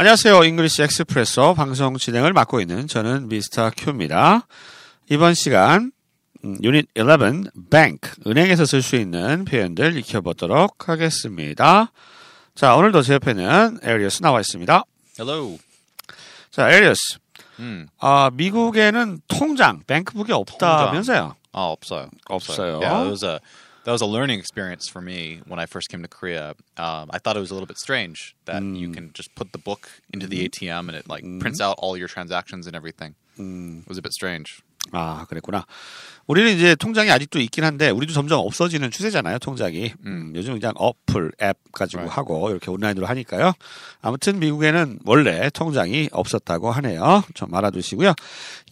안녕하세요. 잉글리시 엑스프레소 방송 진행을 맡고 있는 저는 미스터 큐입니다. 이번 시간 음, 유닛 11 bank 은행에서 쓸 수 있는 표현들 익혀보도록 하겠습니다. 자, 오늘도 제 옆에는 에리어스 나와 있습니다. Hello. 자, 에리어스. 음. 아, 미국에는 통장, 뱅크북이 없다면서요? 아, 없어요. 없어요. Yeah, that was a that was a learning experience for me when I first came to Korea. Um, I thought it was a little bit strange that you mm. can just put the book into the mm-hmm. ATM and it like prints mm-hmm. out all your transactions and everything. Mm. It was a bit strange. 아, 그랬구나. 우리는 이제 통장이 아직도 있긴 한데 우리도 점점 없어지는 추세잖아요, 통장이. 음, 요즘 그냥 어플, 앱 가지고 Right. 하고 이렇게 온라인으로 하니까요. 아무튼 미국에는 원래 통장이 없었다고 하네요. 좀 알아두시고요.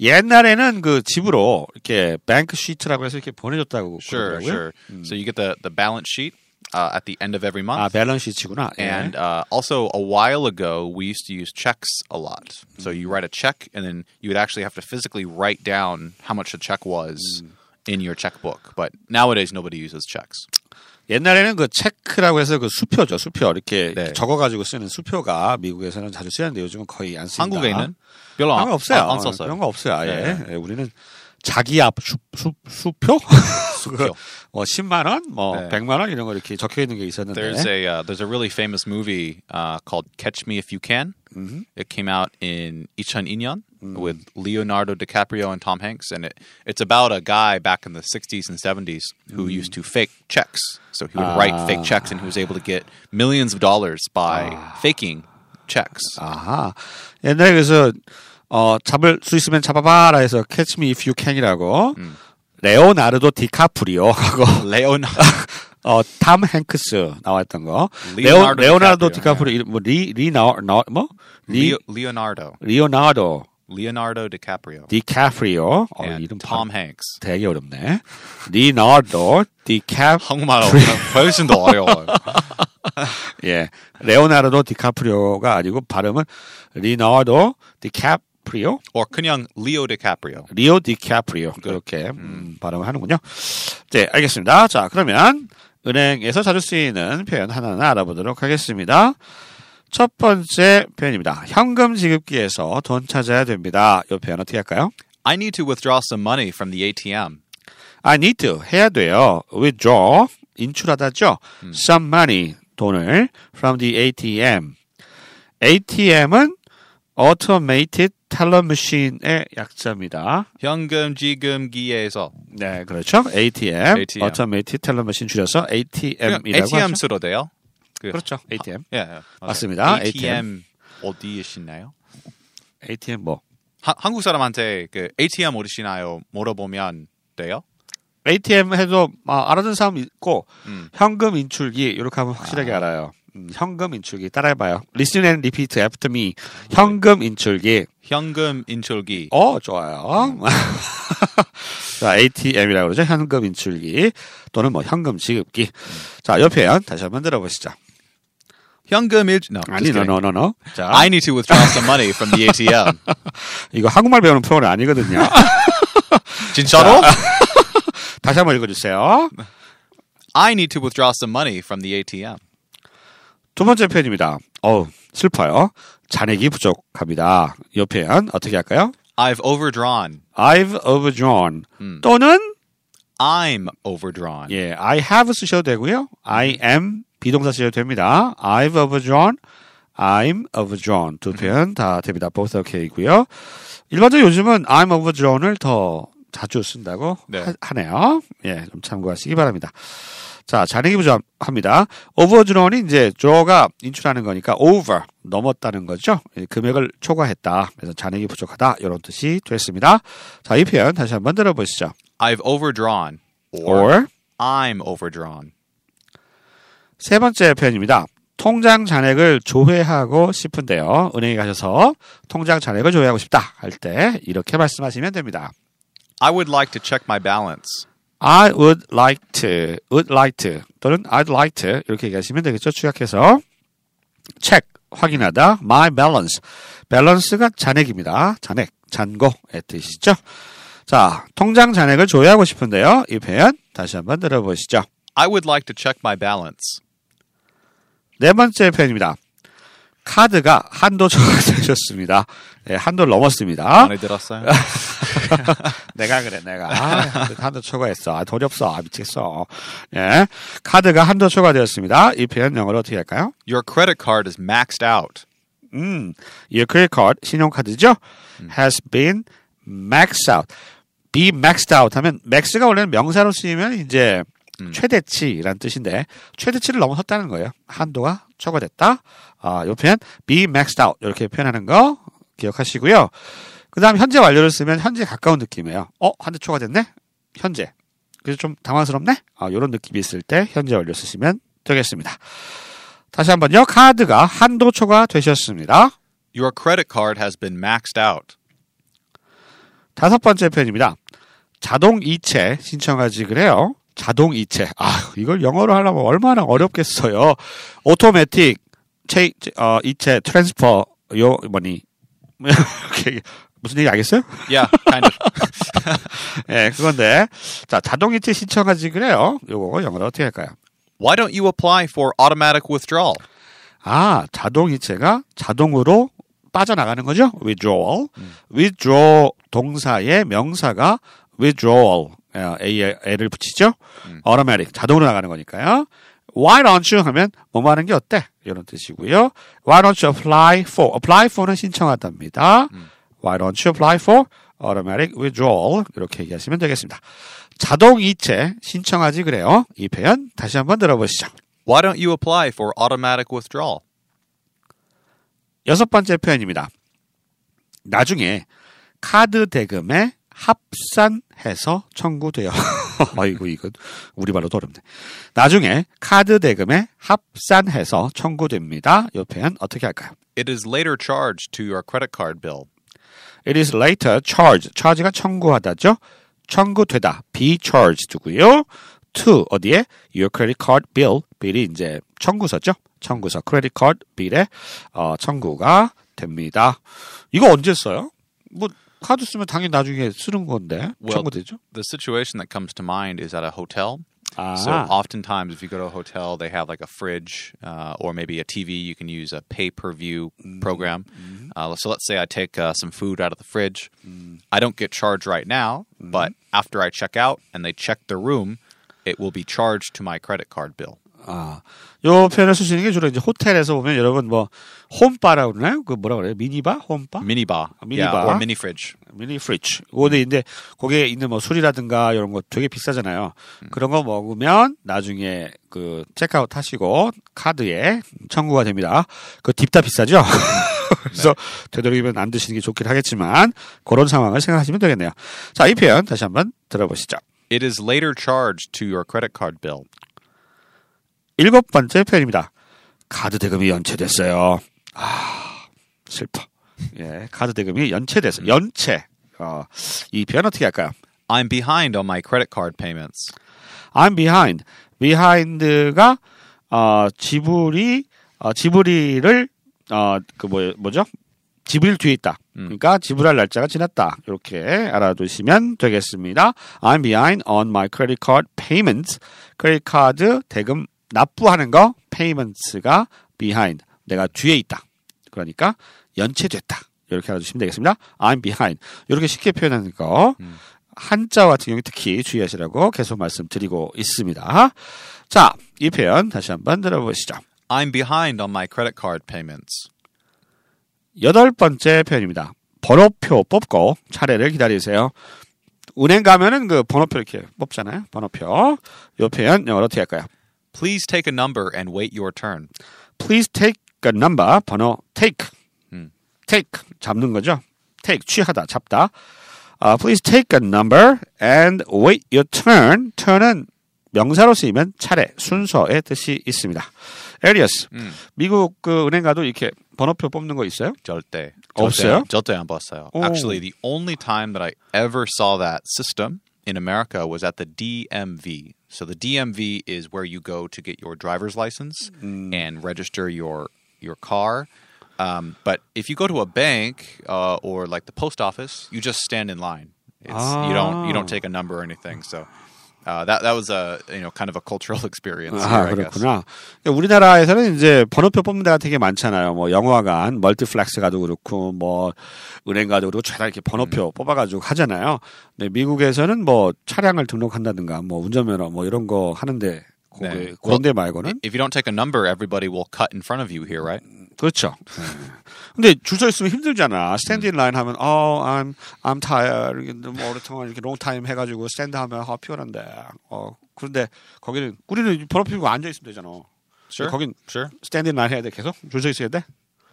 옛날에는 그 집으로 이렇게 뱅크 시트라고 해서 이렇게 보내줬다고 Sure, 그러더라고요. sure. So you get the the balance sheet uh, at the end of every month. 아, 밸런스 시트구나. 예. And uh, also, a while ago, we used to use checks a lot. So you write a check, and then you would actually have to physically write down how much the check was in your checkbook. But nowadays, nobody uses checks. 옛날에는 그 체크라고 해서 그 수표죠, 수표. 이렇게 네. 적어가지고 쓰는 수표가 미국에서는 자주 쓰는데 요즘은 거의 안 씁니다. 한국에는 별로 그런 안, 거 없어요. 안, 안 썼어요. 그런 거 없어요. 아예. 네. 예, 우리는 자기 앞 수, 수, 수표? 수표. 뭐 10만 원, 뭐 네. 100만 원 이런 거 이렇게 적혀 있는 게 있었는데. There's a uh, there's a really famous movie uh, called Catch Me If You Can. It came out in 2002년 with Leonardo DiCaprio and Tom Hanks, and it, it's about a guy back in the 60s and 70s who used to fake checks. So he would write fake checks, and he was able to get millions of dollars by faking checks. 아하. 옛날에 그래서 어, 잡을 수 있으면 잡아봐라 해서 Catch Me If You Can이라고 레오나르도 디카프리오하고 Leonardo. 어, 탐 행크스 나왔던 거. 레오, 리오나르도 레오나르도 디카프리오. 디카프리오 뭐 리, 리 나와 나, 뭐? 리, Leonardo. 리오나르도 Leonardo DiCaprio. 디카프리오. 어, 이름 바- Hanks. 되게 어렵네. 리나르도 디캡 한국말 훨씬 더 어려워요. 예. 레오나르도 디카프리오가 아니고 발음은 리나르도 디카프리오 or 그냥 Leo DiCaprio. 리오 디카프리오 그렇게 음, 발음을 하는군요. 네, 알겠습니다. 자, 그러면 은행에서 자주 쓰이는 표현 하나하나 알아보도록 하겠습니다. 첫 번째 표현입니다. 현금 지급기에서 돈 찾아야 됩니다. 이 표현 어떻게 할까요? I need to withdraw some money from the ATM. I need to 해야 돼요. withdraw 인출하다죠. some money 돈을 from the ATM. ATM은 automated teller machine의 약자입니다. 현금 지급기에서 네, 그렇죠. ATM, ATM. automated teller machine 줄여서 ATM이라고 ATM 하죠. 쓰도 돼요? 그, 그렇죠. ATM. 예, 예. 맞습니다. ATM 어디이시나요? ATM 뭐 하, 한국 사람한테 그 ATM 어디시나요? 물어보면 돼요? ATM 해도 아, 알아듣는 사람 있고 음. 현금 인출기 이렇게 하면 확실하게 알아요. 음, 현금 인출기 따라해봐요. Listen and repeat after me. 현금 인출기. 현금 인출기. 어 좋아요. 자 ATM이라고 그러죠. 현금 인출기 또는 뭐 현금 지급기. 자 옆에 연 다시 한번 들어보시죠. 현금 일 no, 아니 just kidding. 노노노노. 자 I need to withdraw some money from the ATM. 이거 한국말 배우는 프로그램 아니거든요. 진짜로? 다시 한번 읽어주세요. I need to withdraw some money from the ATM. 두 번째 표현입니다. 어우, 슬퍼요. 잔액이 부족합니다. 이 표현 어떻게 할까요? I've overdrawn. I've overdrawn. 또는 I'm overdrawn. 예, I have 쓰셔도 되고요. I am 비동사 쓰셔도 됩니다. I've overdrawn. I'm overdrawn. 두 표현 다 됩니다. both okay고요. 일반적으로 요즘은 I'm overdrawn을 더 자주 쓴다고 네. 하, 네요 예, 좀 참고하시기 바랍니다. 자, 잔액이 부족합니다. overdraw이 이제 draw가 인출하는 거니까 over 넘었다는 거죠. 예, 금액을 초과했다. 그래서 잔액이 부족하다. 이런 뜻이 됐습니다. 자, 이 표현 다시 한번 들어보시죠. I've overdrawn. or I'm overdrawn. 세 번째 표현입니다. 통장 잔액을 조회하고 싶은데요. 은행에 가셔서 통장 잔액을 조회하고 싶다 할 때 이렇게 말씀하시면 됩니다. I would like to check my balance. I would like to, would like to 또는 I'd like to 이렇게 얘기하시면 되겠죠. 축약해서 check 확인하다 my balance balance가 잔액입니다. 잔액 잔고의 뜻이죠. 자 통장 잔액을 조회하고 싶은데요. 이 표현 다시 한번 들어보시죠. I would like to check my balance. 네 번째 표현입니다. 카드가 한도 초과되셨습니다. 예, 한도를 넘었습니다. 많이 들었어요? 내가 그래, 내가. 아, 한도 초과했어. 아, 돈이 없어. 아, 미치겠어. 예. 카드가 한도 초과되었습니다. 이 표현 영어로 어떻게 할까요? Your credit card is maxed out. 음, your credit card, 신용카드죠? has been maxed out. be maxed out 하면 max가 원래는 명사로 쓰이면 이제 최대치라는 뜻인데 최대치를 넘어섰다는 거예요. 한도가 초과됐다. 아, 요 표현 be maxed out 이렇게 표현하는 거 기억하시고요. 그다음 현재 완료를 쓰면 현재 가까운 느낌이에요. 어, 한도 초과됐네. 현재. 그래서 좀 당황스럽네. 아, 이런 느낌이 있을 때 현재 완료 쓰시면 되겠습니다. 다시 한번요. 카드가 한도 초과되셨습니다. Your credit card has been maxed out. 다섯 번째 표현입니다. 자동 이체 신청하지 그래요. 자동 이체. 아, 이걸 영어로 하려면 얼마나 어렵겠어요. automatic 체 어, 이체 transfer your money 무슨 얘기 알겠어요? Yeah, kind of. 예, 그건데 자, 자동 이체 신청하지 그래요. 요거 영어로 어떻게 할까요? Why don't you apply for automatic withdrawal? 아, 자동 이체가 자동으로 빠져나가는 거죠. withdrawal. withdraw 동사의 명사가 withdrawal. A에 L을 붙이죠. automatic. 자동으로 나가는 거니까요. Why don't you 하면 뭐뭐 하는 게 어때? 이런 뜻이고요. Why don't you apply for? apply for는 신청하답니다. Why don't you apply for automatic withdrawal? 이렇게 얘기하시면 되겠습니다. 자동 이체 신청하지 그래요. 이 표현 다시 한번 들어보시죠. Why don't you apply for automatic withdrawal? 여섯 번째 표현입니다. 나중에 카드 대금에 합산해서 청구돼요. 아이고 이건 우리말로도 어렵네. 나중에 카드 대금에 합산해서 청구됩니다. 이 표현 어떻게 할까요? It is later charged to your credit card bill. It is later charged. charge가 청구하다죠. 청구되다. be charged고요. to 어디에? Your credit card bill. bill이 이제 청구서죠. 청구서 credit card bill에 어, 청구가 됩니다. 이거 언제 써요? 뭐 카드 쓰면 당연히 나중에 쓰는 건데 Well, 청구되죠. The situation that comes to mind is at a hotel. 아, So oftentimes, if you go to a hotel, they have like a fridge uh, or maybe a TV. You can use a pay-per-view program. Uh, so let's say I take uh, some food out of the fridge. I don't get charged right now, but after I check out and they check the room, it will be charged to my credit card bill. 아, 요 표현을 쓰시는 게 주로 이제 호텔에서 보면 여러분 뭐 홈바라고 그러나요? 그 뭐라 그래요? 미니바? 홈바? Minibar, mini yeah, bar. or mini fridge. 미니 프리지. 그거는 이제 거기에 있는 뭐 술이라든가 이런 거 되게 비싸잖아요. 그런 거 먹으면 나중에 그 체크아웃 하시고 카드에 청구가 됩니다. 그 딥다 비싸죠? 그래서 되도록이면 안 드시는 게 좋긴 하겠지만 그런 상황을 생각하시면 되겠네요. 자, 이 표현 다시 한번 들어보시죠. It is later charged to your credit card bill. 일곱 번째 표현입니다. 카드 대금이 연체됐어요. 아, 슬퍼. 예, 카드 대금이 연체됐어요. 연체. 어, 이 표현 어떻게 할까요? I'm behind on my credit card payments. I'm behind. behind가 어, 지불이 어, 지불이를 어, 그 뭐, 뭐죠? 지불 뒤에 있다. 그러니까 지불할 날짜가 지났다. 이렇게 알아두시면 되겠습니다. I'm behind on my credit card payments. 크레딧 카드 대금 납부하는 거 payments가 behind. 내가 뒤에 있다. 그러니까 연체됐다. 이렇게 알아두시면 되겠습니다. I'm behind. 이렇게 쉽게 표현하는 거. 한자 같은 경우 특히 주의하시라고 계속 말씀드리고 있습니다. 자, 이 표현 다시 한번 들어보시죠. I'm behind on my credit card payments. 여덟 번째 표현입니다. 번호표 뽑고 차례를 기다리세요. 은행 가면은 그 번호표 이렇게 뽑잖아요. 번호표. 이 표현 영어로 어떻게 할까요? Please take a number and wait your turn. Please take a number. 번호 take. take 잡는 거죠. take 취하다 잡다. 아, please take a number and wait your turn. turn은 명사로 쓰이면 차례, 순서의 뜻이 있습니다. 에리어스, 미국 그 은행 가도 이렇게 번호표 뽑는 거 있어요? 절대. 없어요? 절대 안 봤어요. 오. Actually, the only time that I ever saw that system in America was at the DMV. So the DMV is where you go to get your driver's license and register your your car. Um, but if you go to a bank uh, or like the post office, you just stand in line. It's, You don't you don't take a number or anything. So Uh, that that was a you know kind of a cultural experience. 아, here. 그렇구나. 우리나라에서는 이제 번호표 뽑는 데가 되게 많잖아요. 뭐 영화관, 멀티플렉스 가도 그렇고, 뭐 은행 가도 그렇고, 죄다 이렇게 번호표 뽑아가지고 하잖아요. 근데 미국에서는 뭐 차량을 등록한다든가, 뭐 운전면허 뭐 이런 거 하는데, 거기 네. 그런 데 말고는 If you don't take a number, everybody will cut in front of you here, right? 그렇죠. 네. 근데 줄 서 있으면 힘들잖아. stand in line 하면 어, I'm I'm tired. 뭐 오랫동안 이렇게 long time 해 가지고 스탠드 하면 아 피곤한데. 어, 그런데 거기는 우리는 번호표 뽑고 앉아 있으면 되잖아. Sure. 거긴 Sure. stand in line 해야 돼. 계속 줄 서 있어야 돼.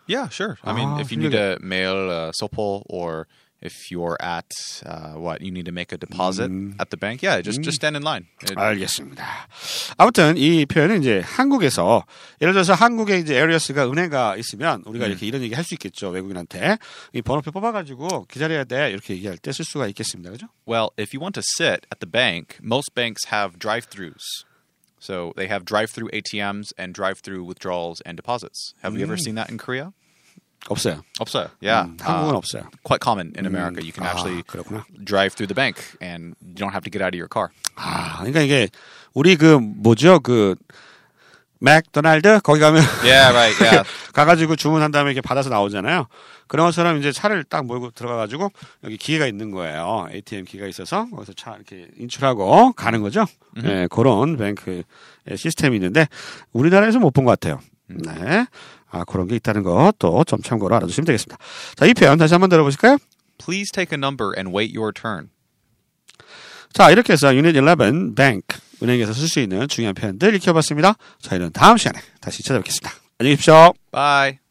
Yeah, sure. I mean, Ah, if you need to mail a 소포 or if you're at uh, what you need to make a deposit at the bank, yeah, just just stand in line. It- 알겠습니다. 아무튼 이 표현은 이제 한국에서 예를 들어서 한국에 이제 에리어스가 은행가 있으면 우리가 이렇게 이런 얘기 할 수 있겠죠. 외국인한테 이 번호표 뽑아가지고 기다려야 돼 이렇게 얘기할 때 쓸 수가 있겠습니다. 그죠? Well, if you want to sit at the bank, most banks have drive-throughs. So they have drive-through ATMs and drive-through withdrawals and deposits. Have you ever seen that in Korea? 없어요. 없어요. Yeah, 한국은 uh, 없어요. quite common in America. You can 아, actually 그렇구나. drive through the bank and you don't have to get out of your car. 아, 그러니까 이게 우리 그 뭐죠? 그 맥도날드 거기 가면 Yeah, right. Yeah. 가가지고 주문한 다음에 이렇게 받아서 나오잖아요. 그런 것처럼 이제 차를 딱 몰고 들어가가지고 여기 기계가 있는 거예요. ATM 기가 있어서 거기서 차 이렇게 인출하고 가는 거죠. 네, 그런 뱅크 시스템이 있는데 우리나라에서 못 본 것 같아요. 네. 아, 그런 게 있다는 것도 좀 참고로 알아두시면 되겠습니다. 자, 이 표현 다시 한번 들어보실까요? Please take a number and wait your turn. 자, 이렇게 해서 유닛 11 bank 은행에서 쓸 수 있는 중요한 표현들 익혀봤습니다. 저희는 다음 시간에 다시 찾아뵙겠습니다. 안녕히 계십시오. Bye.